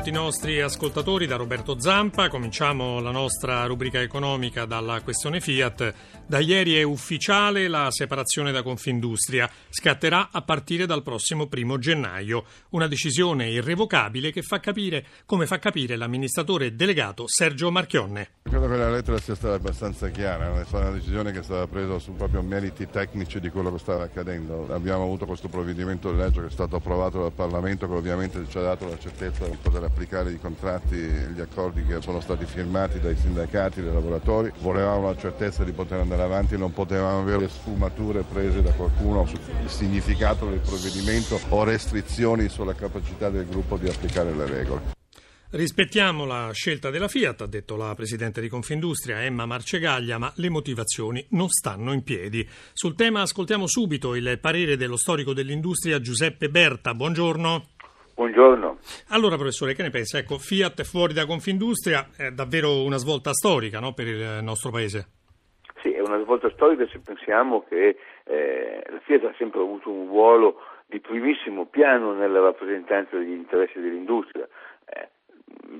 tutti i nostri ascoltatori da Roberto Zampa. Cominciamo la nostra rubrica economica dalla questione Fiat. Da ieri è ufficiale la separazione da Confindustria. Scatterà a partire dal prossimo primo gennaio. Una decisione irrevocabile che fa capire come fa capire l'amministratore delegato Sergio Marchionne. Credo che la lettera sia stata abbastanza chiara, è stata una decisione che è stata presa su proprio meriti tecnici di quello che stava accadendo. Abbiamo avuto questo provvedimento di legge che è stato approvato dal Parlamento che ovviamente ci ha dato la certezza di poter applicare i contratti e gli accordi che sono stati firmati dai sindacati, dai lavoratori. Volevamo la certezza di poter andare avanti, non potevamo avere sfumature prese da qualcuno sul significato del provvedimento o restrizioni sulla capacità del gruppo di applicare le regole. Rispettiamo la scelta della Fiat, ha detto la Presidente di Confindustria Emma Marcegaglia, ma le motivazioni non stanno in piedi. Sul tema ascoltiamo subito il parere dello storico dell'industria Giuseppe Berta. Buongiorno. Buongiorno. Allora, professore, che ne pensa? Ecco, Fiat fuori da Confindustria è davvero una svolta storica no, per il nostro Paese. Sì, è una svolta storica se pensiamo che eh, la Fiat ha sempre avuto un ruolo di primissimo piano nella rappresentanza degli interessi dell'industria.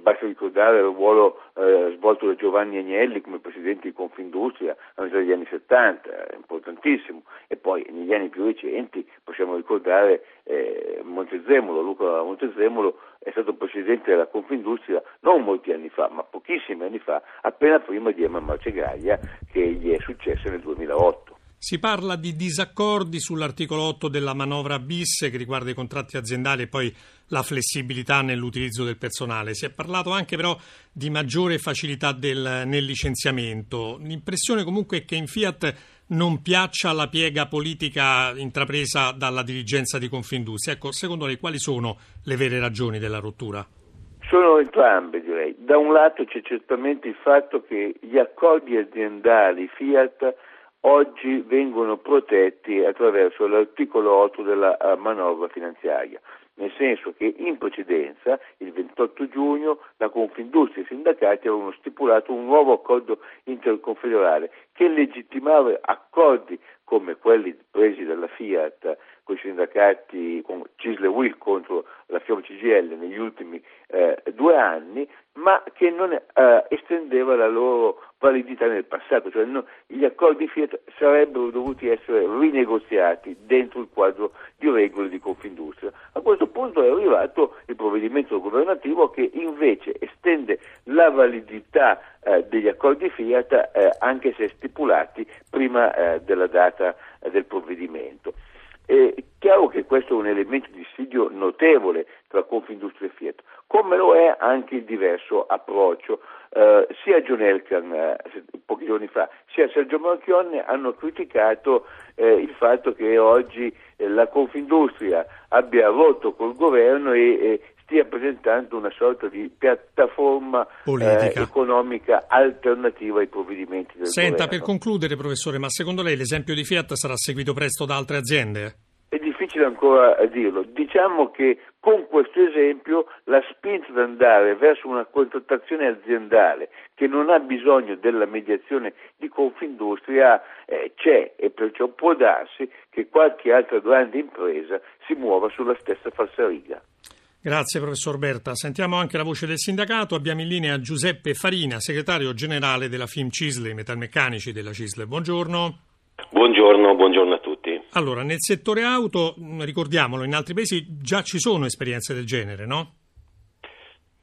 Basta ricordare il ruolo eh, svolto da Giovanni Agnelli come presidente di Confindustria a metà degli anni 70, importantissimo, e poi negli anni più recenti possiamo ricordare eh, Montezemolo, Luca Montezemolo è stato presidente della Confindustria non molti anni fa, ma pochissimi anni fa, appena prima di Emma Marcegaglia che gli è successa nel 2008. Si parla di disaccordi sull'articolo 8 della manovra bis che riguarda i contratti aziendali e poi la flessibilità nell'utilizzo del personale. Si è parlato anche però di maggiore facilità del, nel licenziamento. L'impressione comunque è che in Fiat non piaccia la piega politica intrapresa dalla dirigenza di Confindustria. Ecco, secondo lei quali sono le vere ragioni della rottura? Sono entrambe, direi. Da un lato c'è certamente il fatto che gli accordi aziendali Fiat oggi vengono protetti attraverso l'articolo 8 della uh, manovra finanziaria, nel senso che in precedenza, il 28 giugno, la Confindustria e i sindacati avevano stipulato un nuovo accordo interconfederale che legittimava accordi come quelli presi dalla Fiat con i sindacati, con Cisle Will contro la Fiat CGL negli ultimi eh, due anni, ma che non eh, estendeva la loro validità nel passato, cioè no, gli accordi Fiat sarebbero dovuti essere rinegoziati dentro il quadro di regole di Confindustria. A questo punto è arrivato il provvedimento governativo che invece estende la validità eh, degli accordi Fiat eh, anche se stipulati prima eh, della data eh, del provvedimento. È chiaro che questo è un elemento di dissidio notevole tra Confindustria e Fiat, come lo è anche il diverso approccio. Eh, sia John Elkan eh, pochi giorni fa, sia Sergio Marchionne hanno criticato eh, il fatto che oggi eh, la Confindustria abbia rotto col governo e stia presentando una sorta di piattaforma eh, economica alternativa ai provvedimenti del Senta, governo. per concludere, professore, ma secondo lei l'esempio di Fiat sarà seguito presto da altre aziende? È difficile ancora dirlo. Diciamo che con questo esempio la spinta ad andare verso una contrattazione aziendale che non ha bisogno della mediazione di Confindustria eh, c'è e perciò può darsi che qualche altra grande impresa si muova sulla stessa falsariga. Grazie professor Berta. Sentiamo anche la voce del sindacato. Abbiamo in linea Giuseppe Farina, segretario generale della FIM Cisle, metalmeccanici della Cisle. Buongiorno. Buongiorno, buongiorno a tutti. Allora, nel settore auto, ricordiamolo, in altri paesi già ci sono esperienze del genere, no?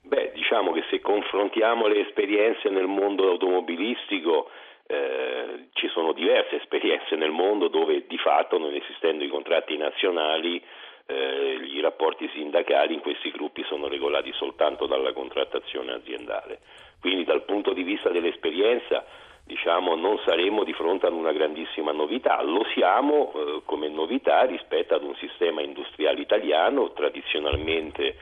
Beh, diciamo che se confrontiamo le esperienze nel mondo automobilistico, eh, ci sono diverse esperienze nel mondo dove di fatto, non esistendo i contratti nazionali, eh, i rapporti sindacali in questi gruppi sono regolati soltanto dalla contrattazione aziendale. Quindi dal punto di vista dell'esperienza diciamo, non saremo di fronte ad una grandissima novità, lo siamo eh, come novità rispetto ad un sistema industriale italiano tradizionalmente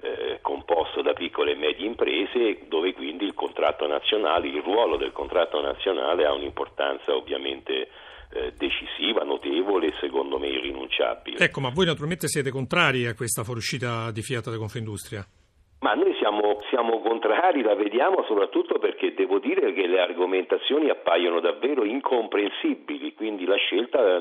eh, composto da piccole e medie imprese dove quindi il contratto nazionale, il ruolo del contratto nazionale ha un'importanza ovviamente eh, decisiva, notevole e secondo me irrinunciabile. Ecco, ma voi naturalmente siete contrari a questa fuoriuscita di Fiat da Confindustria? Ma noi siamo, siamo, contrari, la vediamo soprattutto perché devo dire che le argomentazioni appaiono davvero incomprensibili, quindi la scelta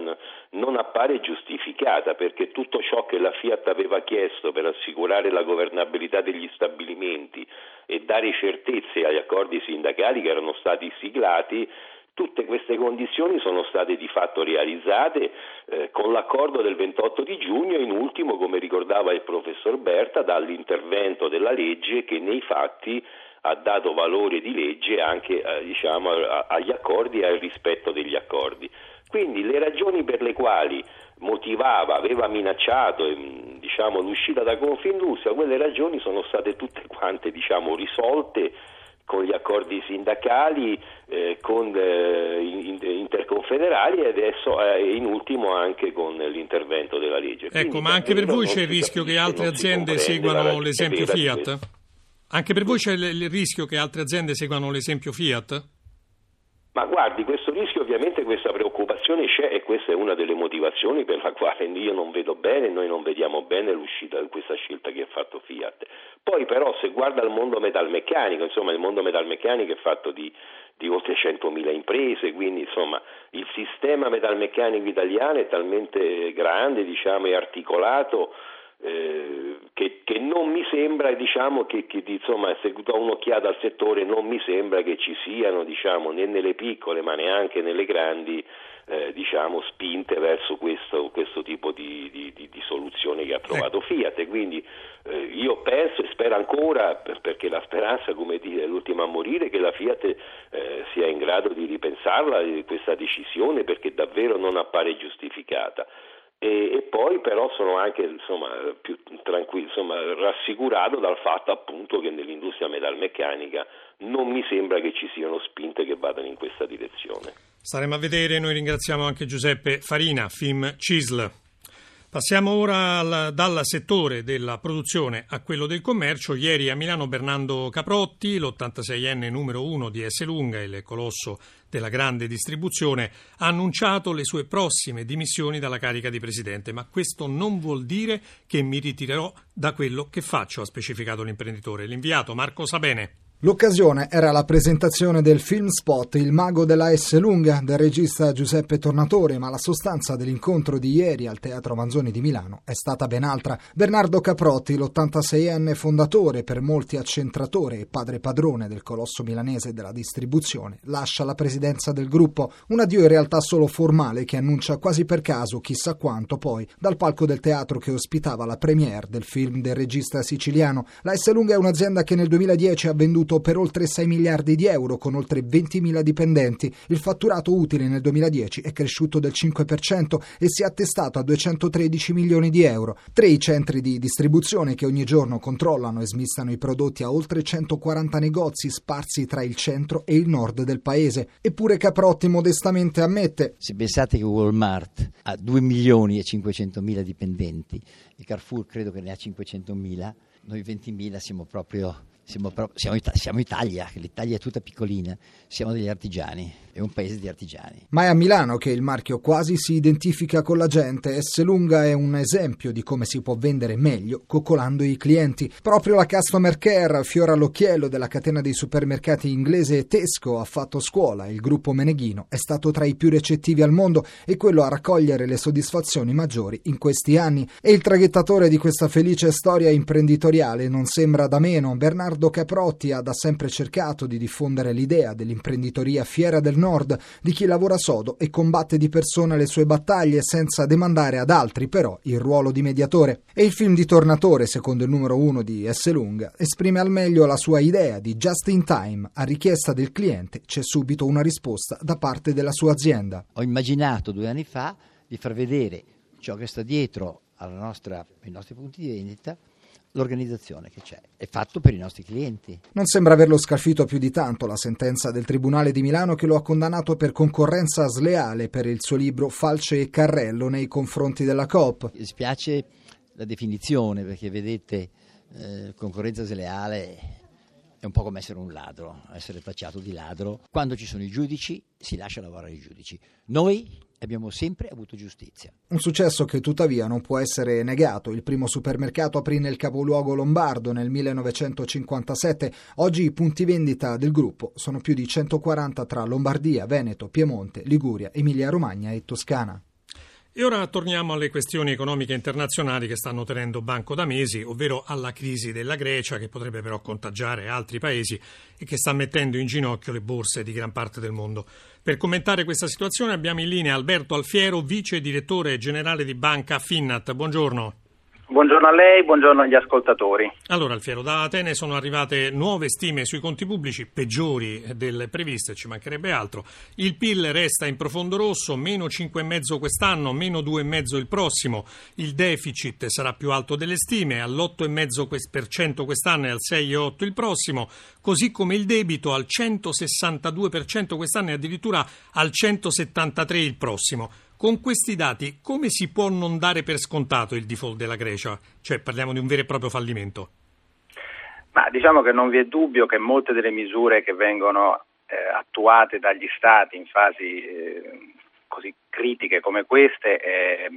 non appare giustificata perché tutto ciò che la Fiat aveva chiesto per assicurare la governabilità degli stabilimenti e dare certezze agli accordi sindacali che erano stati siglati Tutte queste condizioni sono state di fatto realizzate eh, con l'accordo del 28 di giugno e in ultimo, come ricordava il professor Berta, dall'intervento della legge che nei fatti ha dato valore di legge anche eh, diciamo, agli accordi e al rispetto degli accordi. Quindi le ragioni per le quali motivava, aveva minacciato diciamo, l'uscita da Confindustria, quelle ragioni sono state tutte quante diciamo, risolte con gli accordi sindacali, eh, con eh, interconfederali e adesso eh, in ultimo anche con l'intervento della legge. Ecco, Quindi, ma anche per voi c'è il rischio che altre aziende seguano l'esempio Fiat? Anche per voi c'è il rischio che altre aziende seguano l'esempio Fiat? Ma guardi, questo rischio ovviamente, questa preoccupazione c'è e questa è una delle motivazioni per la quale io non vedo bene, noi non vediamo bene l'uscita di questa scelta che ha fatto Fiat. Poi però se guarda il mondo metalmeccanico, insomma il mondo metalmeccanico è fatto di, di oltre 100.000 imprese, quindi insomma il sistema metalmeccanico italiano è talmente grande diciamo, e articolato eh, che, che, non mi sembra, diciamo, che, che insomma, se do un'occhiata al settore, non mi sembra che ci siano, diciamo, né nelle piccole ma neanche nelle grandi, eh, diciamo, spinte verso questo, questo tipo di, di, di, di, soluzione che ha trovato ecco. Fiat. Quindi eh, io penso e spero ancora, perché la speranza, come dire, è l'ultima a morire, che la Fiat eh, sia in grado di ripensarla questa decisione perché davvero non appare giustificata e, e, poi però sono anche insomma, più tranquillo, insomma, rassicurato dal fatto appunto che nell'industria metalmeccanica non mi sembra che ci siano spinte che vadano in questa direzione. Staremo a vedere, noi ringraziamo anche Giuseppe Farina, film CISL. Passiamo ora al, dal settore della produzione a quello del commercio. Ieri a Milano Bernardo Caprotti, l'86enne numero uno di S. Lunga, il colosso della grande distribuzione, ha annunciato le sue prossime dimissioni dalla carica di presidente. Ma questo non vuol dire che mi ritirerò da quello che faccio, ha specificato l'imprenditore. L'inviato Marco Sabene. L'occasione era la presentazione del film spot Il mago della S lunga del regista Giuseppe Tornatore, ma la sostanza dell'incontro di ieri al Teatro Manzoni di Milano è stata ben altra. Bernardo Caprotti, l'86enne fondatore, per molti accentratore e padre padrone del colosso milanese della distribuzione, lascia la presidenza del gruppo, un addio in realtà solo formale che annuncia quasi per caso chissà quanto poi dal palco del teatro che ospitava la premiere del film del regista siciliano. La S lunga è un'azienda che nel 2010 ha venduto cresciuto per oltre 6 miliardi di euro con oltre 20.000 dipendenti. Il fatturato utile nel 2010 è cresciuto del 5% e si è attestato a 213 milioni di euro. Tre i centri di distribuzione che ogni giorno controllano e smistano i prodotti a oltre 140 negozi sparsi tra il centro e il nord del paese. Eppure Caprotti modestamente ammette: Se pensate che Walmart ha 2 milioni e 500 mila dipendenti e Carrefour credo che ne ha 500 mila, noi 20 mila siamo proprio siamo, siamo, siamo, Italia, l'Italia è tutta piccolina, siamo degli artigiani, è un paese di artigiani. Ma è a Milano che il marchio quasi si identifica con la gente. S. Lunga è un esempio di come si può vendere meglio coccolando i clienti. Proprio la Customer Care, fiora all'occhiello della catena dei supermercati inglese Tesco, ha fatto scuola. Il gruppo Meneghino è stato tra i più recettivi al mondo e quello a raccogliere le soddisfazioni maggiori in questi anni. E il traghettatore di questa felice storia imprenditoriale non sembra da meno. Bernardo Riccardo Caprotti ha da sempre cercato di diffondere l'idea dell'imprenditoria fiera del nord, di chi lavora sodo e combatte di persona le sue battaglie senza demandare ad altri però il ruolo di mediatore. E il film di Tornatore, secondo il numero uno di S. Lunga, esprime al meglio la sua idea di just in time. A richiesta del cliente c'è subito una risposta da parte della sua azienda. Ho immaginato due anni fa di far vedere ciò che sta dietro nostra, ai nostri punti di vendita l'organizzazione che c'è. È fatto per i nostri clienti. Non sembra averlo scalfito più di tanto la sentenza del Tribunale di Milano che lo ha condannato per concorrenza sleale per il suo libro Falce e Carrello nei confronti della Coop. Mi spiace la definizione perché vedete eh, concorrenza sleale è un po' come essere un ladro, essere tacciato di ladro. Quando ci sono i giudici si lascia lavorare i giudici. Noi abbiamo sempre avuto giustizia. Un successo che tuttavia non può essere negato. Il primo supermercato aprì nel capoluogo lombardo nel 1957. Oggi i punti vendita del gruppo sono più di 140 tra Lombardia, Veneto, Piemonte, Liguria, Emilia-Romagna e Toscana. E ora torniamo alle questioni economiche internazionali che stanno tenendo banco da mesi, ovvero alla crisi della Grecia che potrebbe però contagiare altri paesi e che sta mettendo in ginocchio le borse di gran parte del mondo. Per commentare questa situazione abbiamo in linea Alberto Alfiero, vice direttore generale di Banca Finnat. Buongiorno. Buongiorno a lei, buongiorno agli ascoltatori. Allora, Alfiero, da Atene sono arrivate nuove stime sui conti pubblici, peggiori delle previste, ci mancherebbe altro. Il PIL resta in profondo rosso, meno 5,5 quest'anno, meno 2,5 il prossimo. Il deficit sarà più alto delle stime, all'8,5% quest'anno e al 6,8 il prossimo, così come il debito al 162% quest'anno e addirittura al 173 il prossimo. Con questi dati come si può non dare per scontato il default della Grecia? Cioè parliamo di un vero e proprio fallimento? Ma diciamo che non vi è dubbio che molte delle misure che vengono eh, attuate dagli Stati in fasi eh, così critiche come queste eh,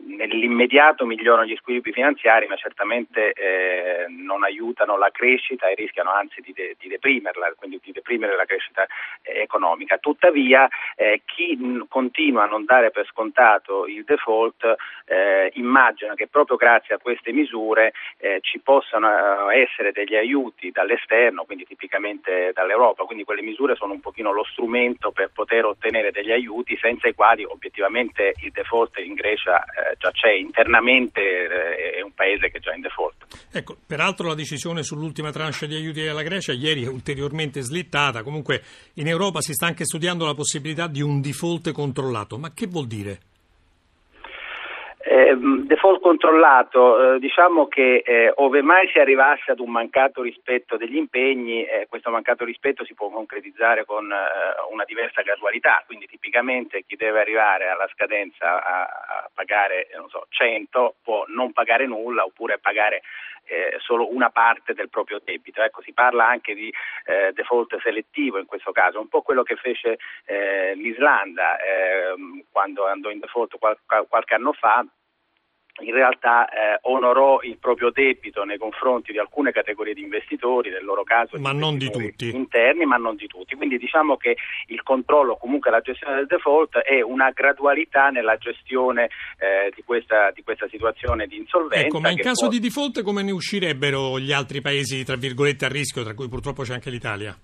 nell'immediato migliorano gli squilibri finanziari, ma certamente eh, non aiutano la crescita e rischiano anzi di, de- di, deprimerla, quindi di deprimere la crescita eh, economica. Tuttavia, eh, chi n- continua a non dare per scontato il default eh, immagina che proprio grazie a queste misure eh, ci possano eh, essere degli aiuti dall'esterno, quindi tipicamente dall'Europa, quindi quelle misure sono un pochino lo strumento per poter ottenere degli aiuti senza i quali obiettivamente il default in Grecia eh, già c'è internamente, eh, è un paese che è già in default. Ecco, peraltro la decisione sull'ultima tranche di aiuti alla Grecia ieri è ulteriormente slittata, comunque in Europa si sta anche studiando la possibilità di un default controllato, ma che vuol dire? Eh, default controllato, eh, diciamo che eh, ove mai si arrivasse ad un mancato rispetto degli impegni, eh, questo mancato rispetto si può concretizzare con eh, una diversa gradualità, quindi tipicamente chi deve arrivare alla scadenza a, a pagare so, 100 può non pagare nulla oppure pagare eh, solo una parte del proprio debito. Ecco, si parla anche di eh, default selettivo in questo caso, un po' quello che fece eh, l'Islanda ehm, quando andò in default qual- qualche anno fa in realtà eh, onorò il proprio debito nei confronti di alcune categorie di investitori, nel loro caso ma non di tutti. interni, ma non di tutti. Quindi diciamo che il controllo, comunque la gestione del default è una gradualità nella gestione eh, di, questa, di, questa, situazione di insolvenza. Ecco, ma in caso può... di default come ne uscirebbero gli altri paesi, tra virgolette, a rischio, tra cui purtroppo c'è anche l'Italia?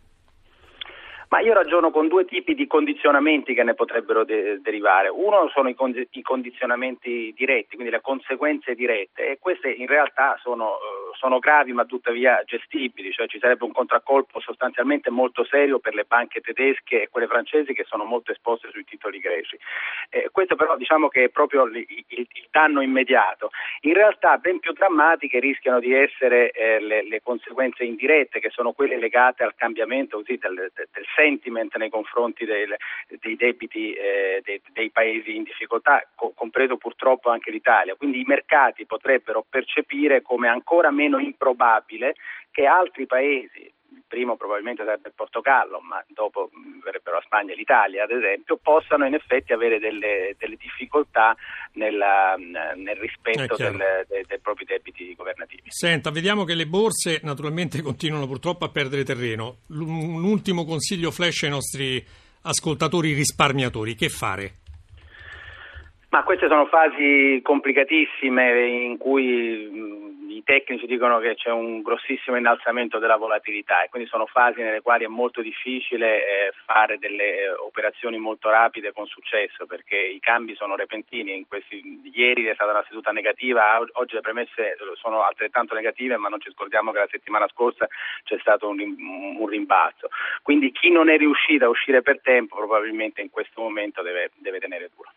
Ma io ragiono con due tipi di condizionamenti che ne potrebbero de- derivare. Uno sono i, con- i, condizionamenti diretti, quindi le conseguenze dirette, e queste in realtà sono, uh, sono, gravi ma tuttavia gestibili, cioè ci sarebbe un contraccolpo sostanzialmente molto serio per le banche tedesche e quelle francesi che sono molto esposte sui titoli greci. Eh, questo però diciamo che è proprio il, il, il, danno immediato. In realtà ben più drammatiche rischiano di essere eh, le, le, conseguenze indirette, che sono quelle legate al cambiamento così, del, del sentiment nei confronti del, dei debiti eh, dei, dei, paesi in difficoltà, co- compreso purtroppo anche l'Italia. Quindi i mercati potrebbero percepire come ancora meno improbabile che altri paesi, il primo probabilmente sarebbe il Portogallo, ma dopo verrebbero la Spagna e l'Italia ad esempio, possano in effetti avere delle, delle difficoltà nella, nel rispetto del, dei, dei propri debiti governativi. Senta, vediamo che le borse naturalmente continuano purtroppo a perdere terreno. Un ultimo consiglio flash ai nostri ascoltatori risparmiatori, che fare? Ma queste sono fasi complicatissime in cui i tecnici dicono che c'è un grossissimo innalzamento della volatilità e quindi sono fasi nelle quali è molto difficile eh, fare delle eh, operazioni molto rapide con successo perché i cambi sono repentini. Questi, ieri è stata una seduta negativa, oggi le premesse sono altrettanto negative, ma non ci scordiamo che la settimana scorsa c'è stato un, un rimbalzo. Quindi chi non è riuscito a uscire per tempo probabilmente in questo momento deve, deve tenere duro.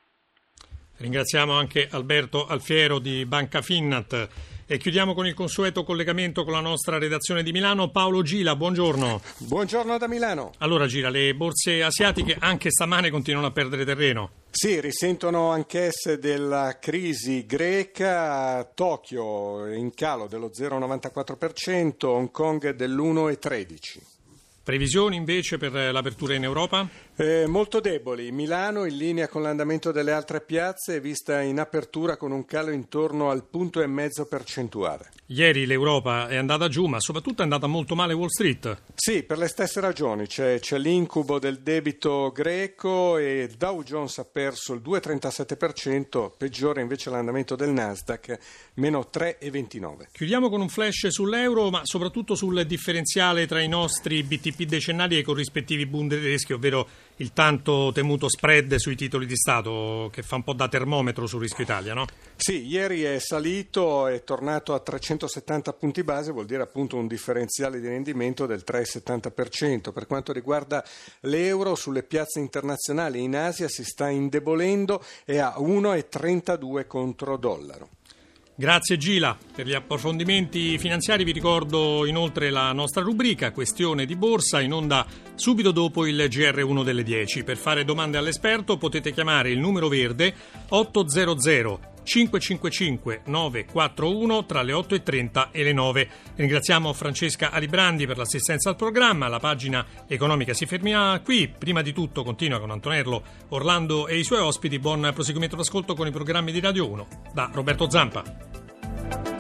Ringraziamo anche Alberto Alfiero di Banca Finnat. E chiudiamo con il consueto collegamento con la nostra redazione di Milano. Paolo Gila, buongiorno. Buongiorno da Milano. Allora Gila, le borse asiatiche anche stamane continuano a perdere terreno. Sì, risentono anch'esse della crisi greca. Tokyo in calo dello 0,94%, Hong Kong dell'1,13%. Previsioni invece per l'apertura in Europa? Eh, molto deboli. Milano in linea con l'andamento delle altre piazze vista in apertura con un calo intorno al punto e mezzo percentuale. Ieri l'Europa è andata giù, ma soprattutto è andata molto male Wall Street. Sì, per le stesse ragioni. C'è, c'è l'incubo del debito greco e Dow Jones ha perso il 2,37%, peggiore invece l'andamento del Nasdaq, meno 3,29%. Chiudiamo con un flash sull'euro, ma soprattutto sul differenziale tra i nostri BTP decennali e i corrispettivi Bund tedeschi, ovvero il tanto temuto spread sui titoli di Stato che fa un po' da termometro sul rischio Italia, no? Sì, ieri è salito, è tornato a 370 punti base, vuol dire appunto un differenziale di rendimento del 3,70%. Per quanto riguarda l'euro, sulle piazze internazionali in Asia si sta indebolendo e a 1,32 contro dollaro. Grazie Gila. Per gli approfondimenti finanziari vi ricordo inoltre la nostra rubrica Questione di borsa in onda subito dopo il GR1 delle 10. Per fare domande all'esperto potete chiamare il numero verde 800 555 941 tra le 8.30 e le 9. Ringraziamo Francesca Alibrandi per l'assistenza al programma. La pagina economica si ferma qui. Prima di tutto continua con Antonello Orlando e i suoi ospiti. Buon proseguimento d'ascolto con i programmi di Radio 1. Da Roberto Zampa.